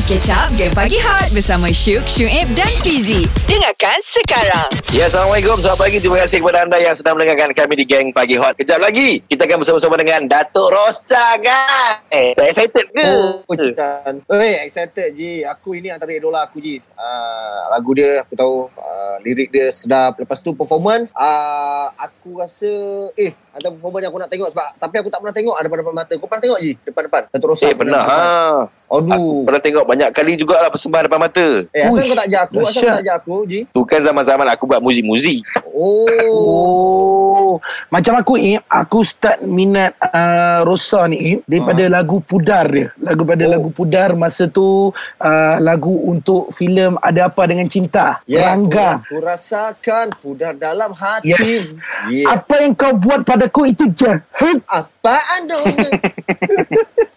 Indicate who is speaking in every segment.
Speaker 1: Mari catch up Game Pagi Hot Bersama Syuk, Syuib dan Fizi Dengarkan sekarang
Speaker 2: Ya, Assalamualaikum. Selamat pagi. Terima kasih kepada anda yang sedang mendengarkan kami di Geng Pagi Hot. Kejap lagi, kita akan bersama-sama dengan Datuk Rosa, kan? Eh, tak excited ke?
Speaker 3: Oh, Cikan. Eh, excited Ji. Aku ini antara idola aku Ji. Uh, lagu dia aku tahu uh, lirik dia sedap. Lepas tu performance uh, aku rasa eh antara performance yang aku nak tengok sebab tapi aku tak pernah tengok ada depan-depan mata. Kau pernah tengok Ji? Depan-depan. Datuk Rosa.
Speaker 2: Eh, pernah. Ha. Aku
Speaker 3: Aduh.
Speaker 2: pernah tengok banyak kali jugalah persembahan depan mata.
Speaker 3: Eh, asal
Speaker 4: Uish,
Speaker 3: kau tak ajak aku? Asal kau tak ajak aku, Ji?
Speaker 2: Tu kan zaman-zaman aku buat muzik-muzik.
Speaker 3: Oh.
Speaker 4: Oh, macam aku eh, aku start minat uh, Rosa ni eh, daripada
Speaker 3: Ah.
Speaker 4: lagu Pudar dia. Lagu pada
Speaker 3: Oh.
Speaker 4: lagu Pudar masa tu uh, lagu untuk filem Ada Apa Dengan Cinta.
Speaker 3: Ya,
Speaker 4: Rangga.
Speaker 3: Ku, ku rasakan pudar dalam hati.
Speaker 4: Yes.
Speaker 3: Yeah.
Speaker 4: Apa yang kau buat padaku itu jahat.
Speaker 3: Apaan dong?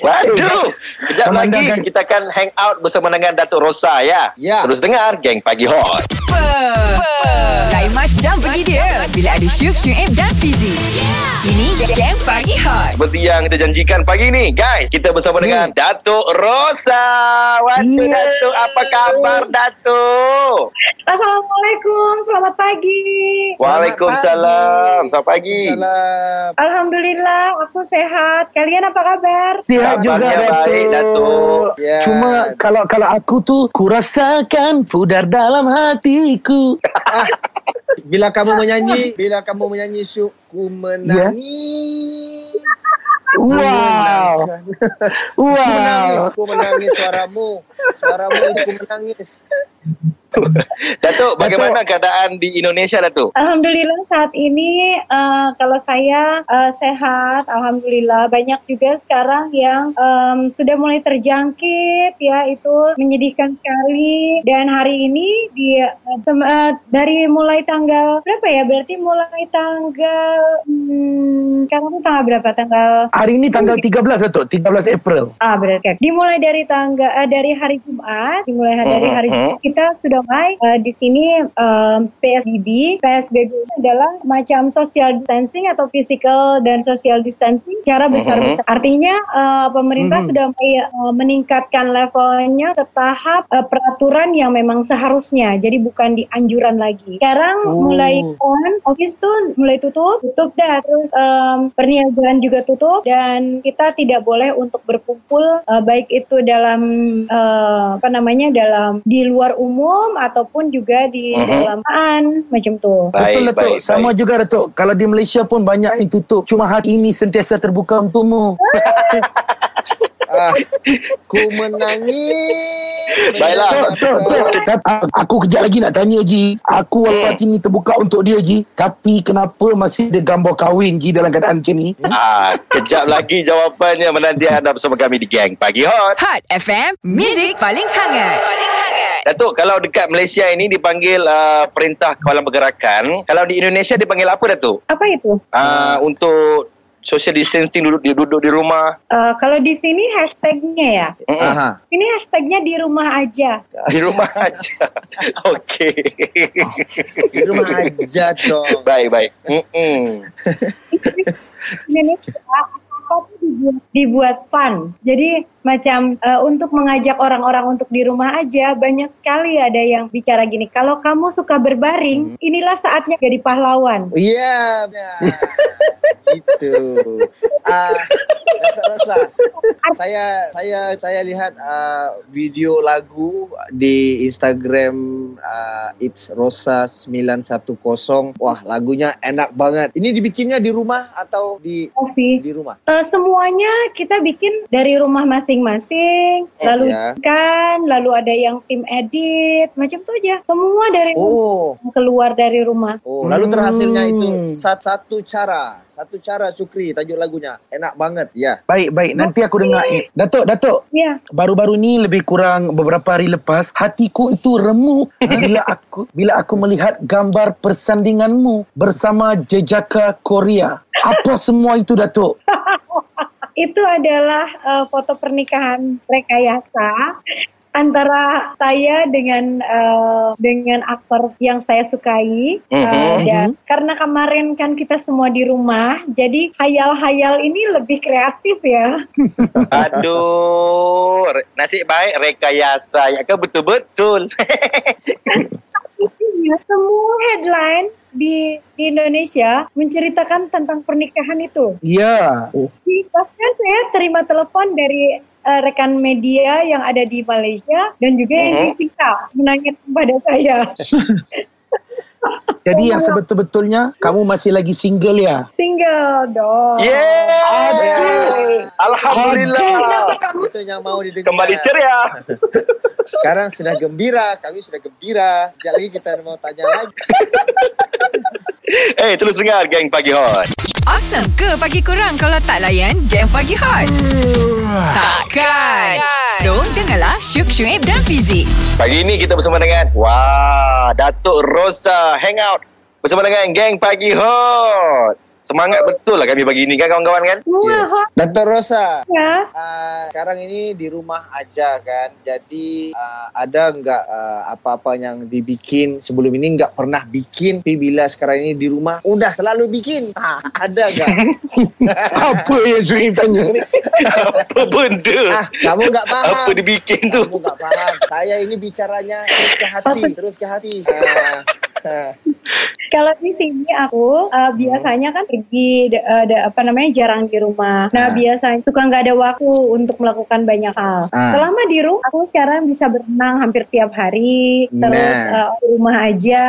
Speaker 2: Waduh. Kejap lagi
Speaker 4: Pemandangan-
Speaker 2: kita akan hang out bersama dengan Datuk Rosa ya.
Speaker 3: Ya.
Speaker 2: Terus dengar Geng Pagi Hot.
Speaker 1: Lain macam pergi dia Bila ada Syuk, Syuib dan Fizi Ini Game Pagi Hot
Speaker 2: Seperti yang kita janjikan pagi ni, guys. Kita bersama dengan Datuk Rosa. Waduh,
Speaker 4: Yeah.
Speaker 2: Datuk. Apa khabar, Datuk?
Speaker 5: Assalamualaikum, selamat pagi.
Speaker 2: Waalaikumsalam. Selamat pagi.
Speaker 3: Salam.
Speaker 5: Alhamdulillah, aku sehat. Kalian apa kabar?
Speaker 4: Sihat juga Datuk.
Speaker 2: baik, Datuk.
Speaker 3: Ya.
Speaker 4: Cuma kalau kalau aku tu ku rasakan pudar dalam hatiku.
Speaker 3: Bila kamu menyanyi, bila kamu menyanyi syuk ku menangis.
Speaker 4: Wow.
Speaker 3: Ku menangis,
Speaker 4: Wow.
Speaker 3: ku menangis suaramu. Suaramu itu ku menangis.
Speaker 2: Datuk, bagaimana keadaan di Indonesia, Datuk?
Speaker 5: Alhamdulillah saat ini uh, kalau saya uh, sehat, alhamdulillah. Banyak juga sekarang yang um, sudah mulai terjangkit ya itu menyedihkan sekali. Dan hari ini di uh, uh, dari mulai tanggal berapa ya? Berarti mulai tanggal hmm, itu tanggal berapa? Tanggal
Speaker 4: Hari ini tanggal 13 Datuk, 13 April.
Speaker 5: Ah berarti dimulai dari tangga eh, dari hari Jumat, dimulai hari dari hari. Jumat kita sudah mulai eh, di sini em, PSBB. PSBB itu adalah macam social distancing atau physical dan social distancing secara besar-besar. Artinya eh, pemerintah
Speaker 4: Mhm.
Speaker 5: sudah mulai eh, meningkatkan levelnya ke tahap eh, peraturan yang memang seharusnya. Jadi bukan di anjuran lagi. Sekarang
Speaker 4: Oh.
Speaker 5: mulai kan office tuh mulai tutup, tutup dah. Terus em, perniagaan juga tutup dan kita tidak boleh untuk berkumpul eh, baik itu dalam eh, apa namanya dalam di luar umum ataupun juga di
Speaker 2: Mhm.
Speaker 5: dalam maan macam tuh.
Speaker 4: Betul
Speaker 2: Baik,
Speaker 4: Datuk,
Speaker 2: baik,
Speaker 4: sama
Speaker 2: baik.
Speaker 4: juga Datuk. Kalau di Malaysia pun banyak yang tutup. Cuma hati ini sentiasa terbuka untukmu.
Speaker 3: Ah, ku menangis.
Speaker 2: Baiklah.
Speaker 4: Aku kejap lagi nak tanya Ji. Aku walaupun
Speaker 2: Hmm.
Speaker 4: ini terbuka untuk dia Ji. Tapi kenapa masih ada gambar kahwin Ji dalam keadaan macam ni?
Speaker 2: Ah, kejap lagi jawapannya menanti anda bersama kami di Geng Pagi Hot.
Speaker 1: Hot FM Music paling hangat Paling hangat
Speaker 2: Datuk, kalau dekat Malaysia ini dipanggil uh, Perintah Kawalan Pergerakan. Kalau di Indonesia dipanggil apa, Datuk?
Speaker 5: Apa itu?
Speaker 2: Uh, untuk social distancing duduk di, duduk di rumah.
Speaker 5: Eh, kalau di sini hashtagnya ya.
Speaker 3: Aha.
Speaker 5: Ini hashtagnya di rumah aja.
Speaker 2: Di rumah aja. Okey.
Speaker 3: Di rumah aja dong.
Speaker 2: Baik, baik. Mm-mm.
Speaker 5: Indonesia apa tuh dibuat, dibuat fun. Jadi macam eh, untuk mengajak orang-orang untuk di rumah aja banyak sekali ada yang bicara gini. Kalau kamu suka berbaring, inilah saatnya jadi pahlawan.
Speaker 3: Iya, benar. gitu. Ah, Rosa, saya saya saya lihat ah, video lagu di Instagram ah, It's Rosa 910. Wah, lagunya enak banget. Ini dibikinnya di rumah atau di
Speaker 5: Sih.
Speaker 3: di rumah?
Speaker 5: Eh, semuanya kita bikin dari rumah masing-masing, lalu
Speaker 3: Ya.
Speaker 5: kan, lalu ada yang tim edit, macam tuh aja. Semua dari rumah,
Speaker 3: Oh.
Speaker 5: keluar dari rumah.
Speaker 3: Oh, lalu terhasilnya
Speaker 4: Hmm.
Speaker 3: itu sat- satu cara, satu cara Sukri tajuk lagunya. Enak banget, ya.
Speaker 4: Baik, baik. Nanti aku dengar. Eh, Datuk, Datuk.
Speaker 5: Ya,
Speaker 4: Baru-baru ni lebih kurang beberapa hari lepas hatiku itu remuk bila aku bila aku melihat gambar persandinganmu bersama jejaka Korea. Apa semua itu Datuk?
Speaker 5: itu adalah eh, foto pernikahan rekayasa antara saya dengan eh, dengan aktor yang saya sukai Eh,
Speaker 2: Mhm.
Speaker 5: dan karena kemarin kan kita semua di rumah jadi hayal-hayal ini lebih kreatif ya
Speaker 2: Aduh, nasib baik rekayasa. Ya kan betul-betul.
Speaker 5: Intinya semua headline di, di Indonesia menceritakan tentang pernikahan itu.
Speaker 4: Ya.
Speaker 5: Bahkan saya terima telepon dari eh, rekan media yang ada di Malaysia dan juga yang di
Speaker 2: Mhm.
Speaker 5: Singapura menanya kepada saya.
Speaker 4: Jadi yang sebetul-betulnya kamu masih lagi single ya?
Speaker 5: Single dong.
Speaker 2: Yeay. Alhamdulillah.
Speaker 3: Itu yang mau didengar.
Speaker 2: Kembali ceria.
Speaker 3: Sekarang sudah gembira, kami sudah gembira. Sekejap lagi kita mau tanya lagi.
Speaker 2: Eh, terus dengar geng pagi hot.
Speaker 1: Awesome ke pagi kurang kalau tak layan game pagi hot? Takkan. So, dengarlah Syuk Syuib dan Fizik.
Speaker 2: Pagi ini kita bersama dengan Wah, Datuk Rosa hangout bersama dengan geng pagi hot. Semangat betul lah kami pagi ini kan kawan-kawan kan?
Speaker 5: Semua hot
Speaker 3: Dato' Rosa,
Speaker 5: ya.
Speaker 3: uh, sekarang ini di rumah aja kan. Jadi uh, ada nggak uh, apa-apa yang dibikin sebelum ini nggak pernah bikin. Tapi bila sekarang ini di rumah udah selalu bikin. Ah, ada nggak?
Speaker 4: Apa yang Zuim tanya ni?
Speaker 2: Apa benda?
Speaker 3: ah, kamu nggak paham.
Speaker 2: Apa dibikin tu?
Speaker 3: Kamu nggak paham. Saya ini bicaranya terus ke hati, terus ke hati. Ah, ah.
Speaker 5: Kalau di sini aku uh, biasanya kan pergi de- uh, de- apa namanya jarang di rumah. Nah
Speaker 3: Ah.
Speaker 5: biasanya suka nggak ada waktu untuk melakukan banyak hal.
Speaker 3: Ah.
Speaker 5: Selama di rumah aku sekarang bisa berenang hampir tiap hari. Terus
Speaker 3: Nah.
Speaker 5: uh, di rumah aja.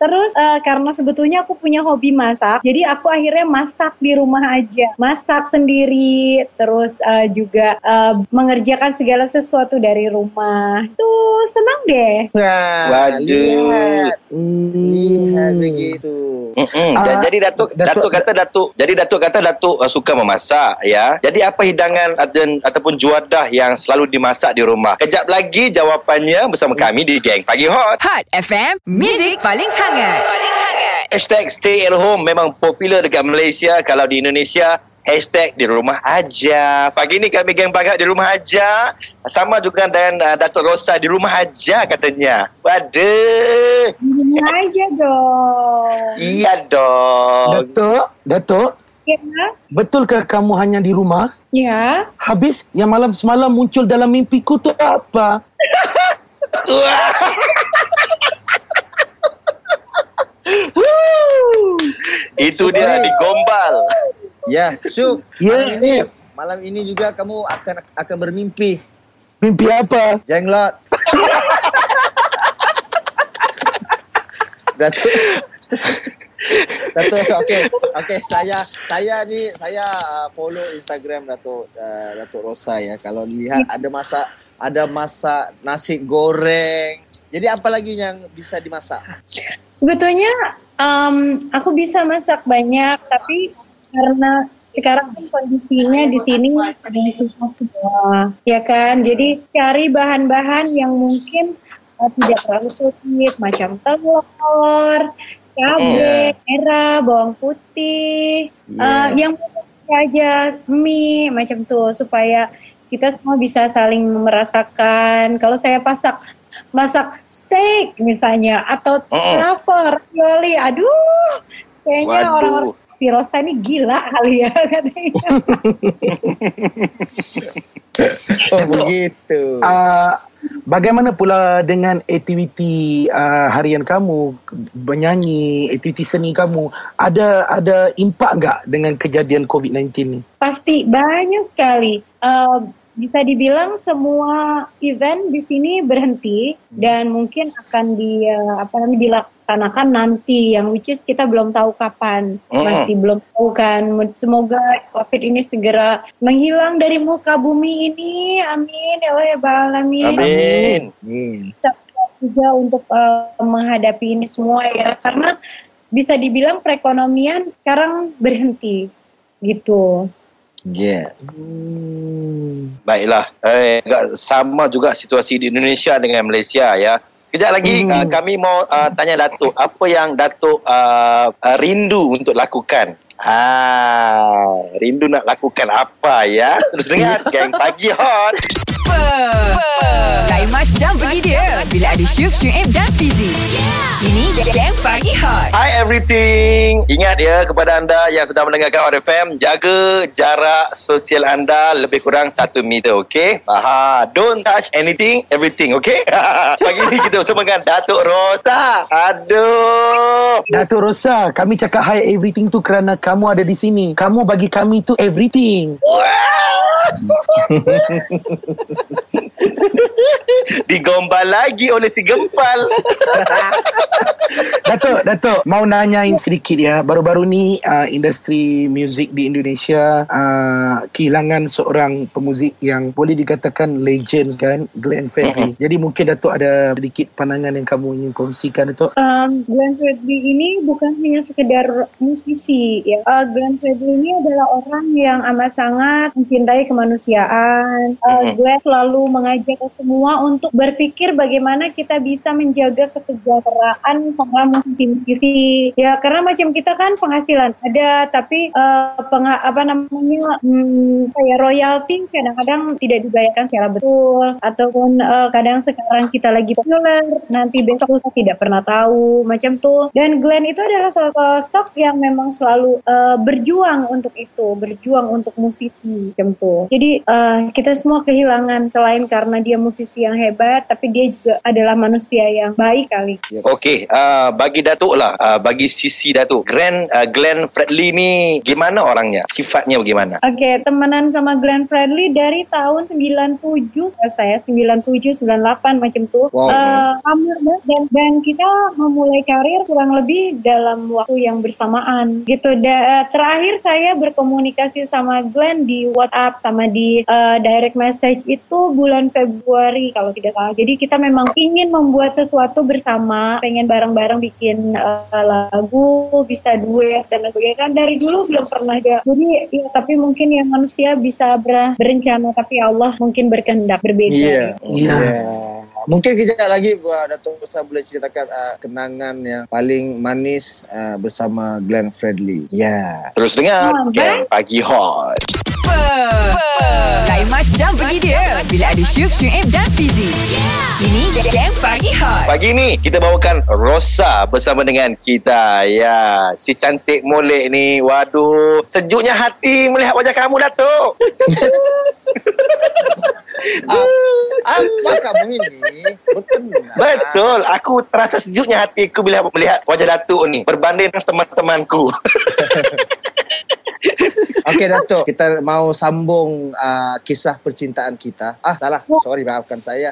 Speaker 5: Terus uh, karena sebetulnya aku punya hobi masak, jadi aku akhirnya masak di rumah aja. Masak sendiri. Terus uh, juga uh, mengerjakan segala sesuatu dari rumah. Tuh senang deh.
Speaker 3: Nah,
Speaker 2: Waduh.
Speaker 3: lihat,
Speaker 4: Hmm.
Speaker 3: begitu.
Speaker 2: Mm-mm.
Speaker 4: Ah,
Speaker 2: jadi Datuk,
Speaker 4: Datuk-
Speaker 2: Datuk kata Datuk, jadi Datuk kata Datuk uh, suka memasak ya. Jadi apa hidangan dan ataupun juadah yang selalu dimasak di rumah? Kejap lagi jawapannya bersama kami di geng pagi hot.
Speaker 1: Hot FM, Music paling hangat. Paling hangat.
Speaker 2: Hashtag stay at home memang popular dekat Malaysia. Kalau di Indonesia, hashtag di rumah aja. Pagi ni kami geng bagat di rumah aja. Sama juga dengan uh, Datuk Rosa di rumah aja katanya. Waduh.
Speaker 5: Di rumah aja dong.
Speaker 2: Iya dong.
Speaker 4: Datuk, Datuk,
Speaker 5: Ya,
Speaker 4: betulkah kamu hanya di rumah?
Speaker 5: ya.
Speaker 4: Habis yang malam semalam muncul dalam mimpiku tu apa?
Speaker 2: Wah. Itu dia digombal.
Speaker 3: Ya, Syuk.
Speaker 4: Ya.
Speaker 3: Malam ini, malam ini juga kamu akan akan bermimpi.
Speaker 4: Mimpi apa?
Speaker 3: Jenglot. Datuk. Datuk, okey. Okey, saya saya ni saya uh, follow Instagram Datuk uh, Datuk Rosa ya. Kalau lihat ada masak ada masak nasi goreng. Jadi apa lagi yang bisa dimasak?
Speaker 5: Sebetulnya um, aku bisa masak banyak, tapi karena sekarang kan kondisinya di sini ya kan. Jadi cari bahan-bahan yang mungkin uh, tidak terlalu sulit, macam telur, cabai merah, bawang putih, uh,
Speaker 3: Yeah.
Speaker 5: yang mudah aja mie macam tuh supaya kita semua bisa saling merasakan. Kalau saya pasak masak steak misalnya atau lover, ravioli, aduh, kayaknya orang-orang Pirosa ini gila kali ya katanya.
Speaker 3: Oh, begitu.
Speaker 4: Uh, bagaimana pula dengan aktiviti uh, harian kamu bernyanyi, aktiviti seni kamu? Ada ada impak enggak dengan kejadian COVID-19 ni?
Speaker 5: Pasti banyak sekali. Eh, bisa dibilang semua event di sini berhenti dan mungkin akan di eh, apa namanya dilaksanakan nanti yang which is kita belum tahu kapan.
Speaker 2: Mm.
Speaker 5: masih belum tahu kan. Semoga covid ini segera menghilang dari muka bumi ini. Amin. Ya Allah ya alamin
Speaker 2: Amin.
Speaker 3: Hmm.
Speaker 5: juga untuk eh, menghadapi ini semua ya. Karena bisa dibilang perekonomian sekarang berhenti gitu
Speaker 3: Yeah.
Speaker 2: Baiklah. Eh, agak sama juga situasi di Indonesia dengan Malaysia ya. Sekejap lagi
Speaker 4: Hmm.
Speaker 2: uh, kami mau uh, tanya Datuk apa yang Datuk uh, uh, rindu untuk lakukan. Ah, rindu nak lakukan apa ya? Terus dengar geng pagi hot.
Speaker 1: Lain macam pergi dia. bila ada Syuk, Syuib dan Fizi. Ini Game Pagi Hot.
Speaker 2: Hi everything. Ingat ya kepada anda yang sedang mendengarkan Hot FM, jaga jarak sosial anda lebih kurang 1 meter, okey? Aha, don't touch anything, everything, okey? Pagi ni kita bersama dengan Datuk Rosa. Aduh.
Speaker 4: Datuk Rosa, kami cakap hi everything tu kerana kamu ada di sini. Kamu bagi kami tu everything.
Speaker 2: Digombal lagi oleh si Gempal.
Speaker 4: Datuk, Datuk, mau nanyain sedikit ya. Baru-baru ni uh, industri muzik di Indonesia uh, kehilangan seorang pemuzik yang boleh dikatakan legend kan, Glenn Fredly. Jadi mungkin Datuk ada sedikit pandangan yang kamu ingin kongsikan Datuk.
Speaker 5: Um, Glenn Fredly ini bukan hanya sekedar musisi ya. Uh, Glenn Fredly ini adalah orang yang amat sangat mencintai kemanusiaan. Uh. Glenn selalu mengajak semua untuk berpikir bagaimana kita bisa menjaga kesejahteraan para musisi-musisi. Ya karena macam kita kan penghasilan ada, tapi uh, penga- apa namanya hmm, kayak royalti kadang-kadang tidak dibayarkan secara betul. Ataupun uh, kadang sekarang kita lagi populer nanti besok kita tidak pernah tahu macam tuh. Dan Glenn itu adalah sosok yang memang selalu uh, berjuang untuk itu berjuang untuk musisi macam tuh. Jadi uh, kita semua kehilangan selain karena dia musisi yang hebat tapi dia juga adalah manusia yang baik kali
Speaker 2: Okey, uh, bagi Datuk lah, uh, bagi sisi Datuk. Glenn, uh, Glenn Fredly ni gimana orangnya? Sifatnya bagaimana?
Speaker 5: Oke, temenan sama Glenn Fredly dari tahun 97 eh, saya 97 98 macam tuh.
Speaker 3: Wow.
Speaker 5: Eh, deh. dan dan kita memulai karir kurang lebih dalam waktu yang bersamaan gitu. Da- terakhir saya berkomunikasi sama Glenn di WhatsApp sama di eh, direct message itu bulan Februari kalau tidak salah. Jadi kita memang ingin membuat sesuatu bersama, pengen bareng-bareng bikin eh, lagu, bisa duet dan sebagainya. Kan dari dulu belum pernah ada. Jadi ya tapi mungkin yang manusia bisa ber- berencana tapi Allah mungkin berkehendak berbeda.
Speaker 3: Iya.
Speaker 4: Iya.
Speaker 3: Mungkin kejap lagi buat Datuk Rosa boleh ceritakan uh, kenangan yang paling manis uh, bersama Glenn Fredly. Ya.
Speaker 2: Terus dengar
Speaker 5: Ah,
Speaker 2: Game Pagi Hot.
Speaker 1: Lain macam pergi dia bila ada Syuk, Syuib dan Fizi. Ini Game Pagi Hot.
Speaker 2: Pagi ni kita bawakan Rosa bersama dengan kita. Ya, si cantik molek ni. Waduh, sejuknya hati melihat wajah kamu Datuk.
Speaker 3: Apa kamu ini? Berkenan.
Speaker 2: Betul, aku terasa sejuknya hatiku bila melihat wajah Datuk ni berbanding dengan
Speaker 3: Okey Datuk, kita mau sambung uh, kisah percintaan kita. Ah, salah. Sorry, maafkan saya.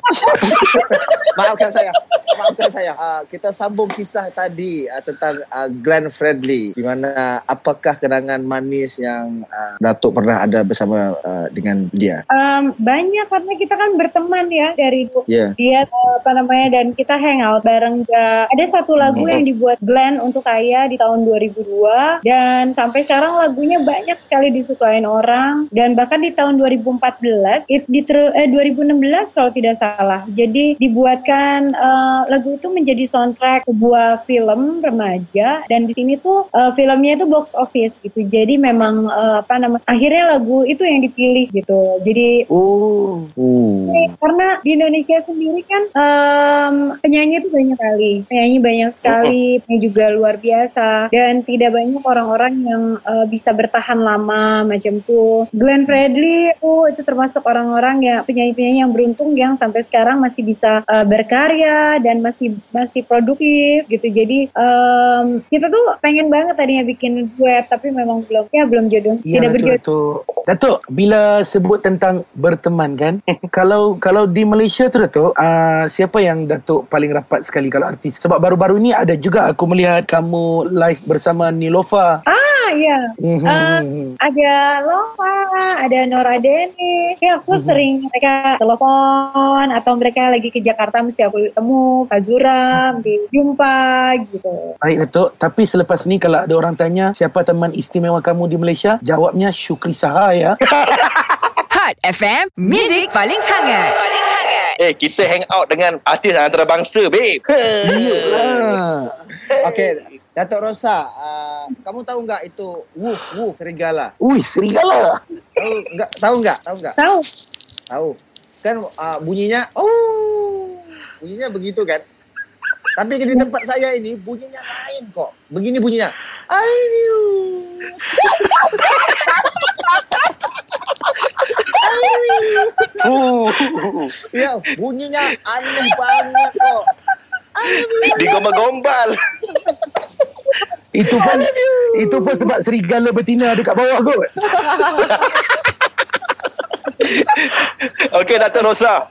Speaker 3: maafkan saya. Maafkan saya. Uh, kita sambung kisah tadi uh, tentang uh, Glenn Fredly. Di mana apakah kenangan manis yang uh, Datuk pernah ada bersama uh, dengan dia?
Speaker 5: Um, banyak karena kita kan berteman ya dari.
Speaker 3: Ya.
Speaker 5: Dia uh, apa namanya dan kita hangout bareng juga. Ada satu lagu yang dibuat Glenn untuk saya di tahun 2002 dan sampai sekarang lagunya banyak sekali disukain orang dan bahkan di tahun 2014 it diteru- eh, 2016 kalau tidak salah. Jadi dibuatkan uh, lagu itu menjadi soundtrack sebuah film remaja dan di sini tuh uh, filmnya itu box office gitu. Jadi memang uh, apa namanya akhirnya lagu itu yang dipilih gitu. Jadi
Speaker 4: Oh.
Speaker 3: Uh.
Speaker 5: karena di Indonesia sendiri kan em, penyanyi itu banyak kali, penyanyi banyak sekali, penyanyi juga luar biasa dan tidak banyak orang-orang yang eh, bisa bertahan lama macam tuh. Glenn Fredly oh, itu termasuk orang-orang ya penyanyi-penyanyi yang beruntung yang sampai sekarang masih bisa eh, berkarya dan masih masih produktif gitu. Jadi em, kita tuh pengen banget tadinya bikin duet tapi memang belum ya belum jodoh,
Speaker 4: Ya,
Speaker 5: tidak
Speaker 4: Datuk,
Speaker 5: berjodoh.
Speaker 4: Datuk. Datuk, bila sebut tentang berteman kan, kalau kalau di Malaysia tu Datuk, uh, siapa yang Datuk paling rapat sekali kalau artis? Sebab baru-baru ni ada juga aku melihat kamu live bersama Nilofa.
Speaker 5: Ah ya. Ah, ada Lova, ada Nora Denis. Ya aku sering mereka telepon atau mereka lagi ke Jakarta mesti aku ketemu, Fazura, mesti jumpa gitu.
Speaker 4: Baik Datuk, tapi selepas ni kalau ada orang tanya siapa teman istimewa kamu di Malaysia, jawabnya Syukri Saha ya.
Speaker 1: Hot FM, Music paling hangat. Paling hangat.
Speaker 2: Eh, kita hang out dengan artis antarabangsa, babe.
Speaker 4: Iyalah.
Speaker 3: Okey, Datuk Rosa, uh, kamu tahu enggak itu woof woof serigala?
Speaker 4: Ui, serigala.
Speaker 3: Tahu enggak? Tahu enggak? Tahu enggak?
Speaker 5: Tahu?
Speaker 3: Tahu. Kan uh, bunyinya oh. bunyinya begitu kan. Tapi di tempat saya ini bunyinya lain kok. Begini bunyinya. Ayu.
Speaker 2: Uh,
Speaker 3: Ya, bunyinya aneh banget kok.
Speaker 2: digombal-gombal.
Speaker 4: Itu pun itu pun sebab serigala betina dekat bawah kot.
Speaker 2: Okey Dato' Rosa.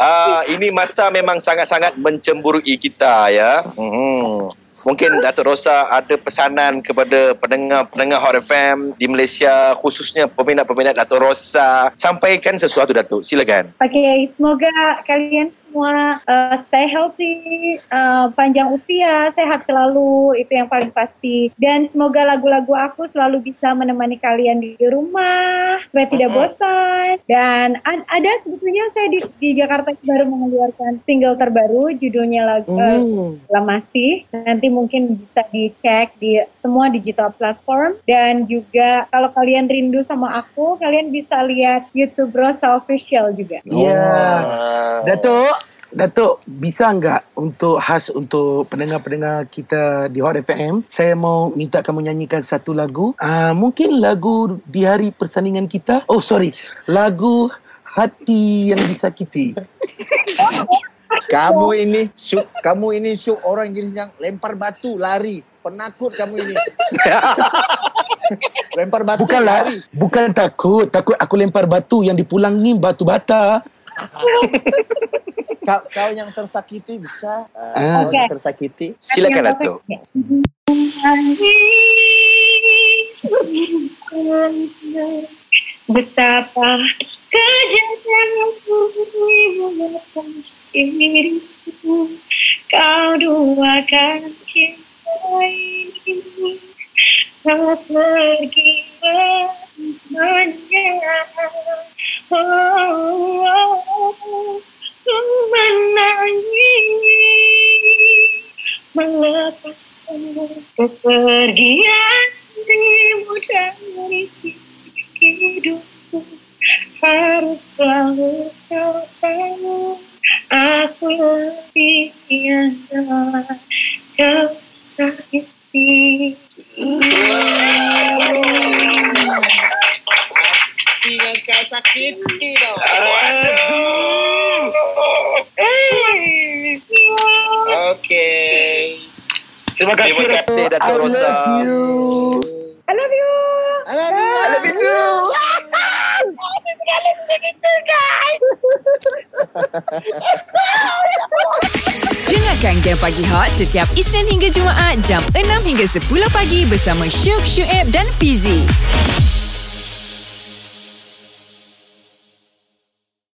Speaker 2: Uh, ini masa memang sangat-sangat mencemburui kita ya. Hmm. Mungkin Dato' Rosa ada pesanan kepada pendengar-pendengar Hot FM di Malaysia khususnya peminat-peminat Dato' Rosa. Sampaikan sesuatu Dato'. Silakan.
Speaker 5: Okay, semoga kalian semua uh, stay healthy, uh, panjang usia, sehat selalu, itu yang paling pasti. Dan semoga lagu-lagu aku selalu bisa menemani kalian di rumah, supaya tidak bosan. Dan ad- ada sebetulnya saya di, di Jakarta baru mengeluarkan single terbaru, judulnya lagu uh, masih. Nanti mungkin bisa dicek di semua digital platform. Dan juga kalau kalian rindu sama aku, kalian bisa lihat YouTube Rosa Official juga.
Speaker 4: Ya.
Speaker 2: Ah.
Speaker 4: Datuk, Datuk, bisa enggak untuk khas untuk pendengar-pendengar kita di Hot FM, saya mau minta kamu nyanyikan satu lagu. Uh, mungkin lagu di hari persandingan kita. Oh, sorry. Lagu Hati yang disakiti.
Speaker 3: Kamu ini syuk, kamu ini syuk orang jenis yang lempar batu lari. Penakut kamu ini. lempar batu
Speaker 4: Bukanlah,
Speaker 3: lari.
Speaker 4: bukan takut. Takut aku lempar batu yang dipulangi batu bata.
Speaker 3: Kau, kau yang tersakiti bisa.
Speaker 4: Ah.
Speaker 3: Uh, kau yang tersakiti.
Speaker 2: Silakan Dato'.
Speaker 5: Betapa kejadianku melepas diriku. Kau duakan cinta ini. Kau pergi bersamanya oh, oh, oh, Ku menangis. Melepaskan kepergian
Speaker 3: Kau sakiti dong. Okay.
Speaker 4: Terima kasih,
Speaker 2: Terima kasih,
Speaker 4: Datuk.
Speaker 2: Datuk
Speaker 4: I
Speaker 2: Rosa.
Speaker 4: love you.
Speaker 5: I love you
Speaker 3: I love you.
Speaker 2: I love you too.
Speaker 1: Dengarkan Game Pagi Hot setiap Isnin hingga Jumaat jam 6 hingga 10 pagi bersama Syuk, Syuib dan Fizi.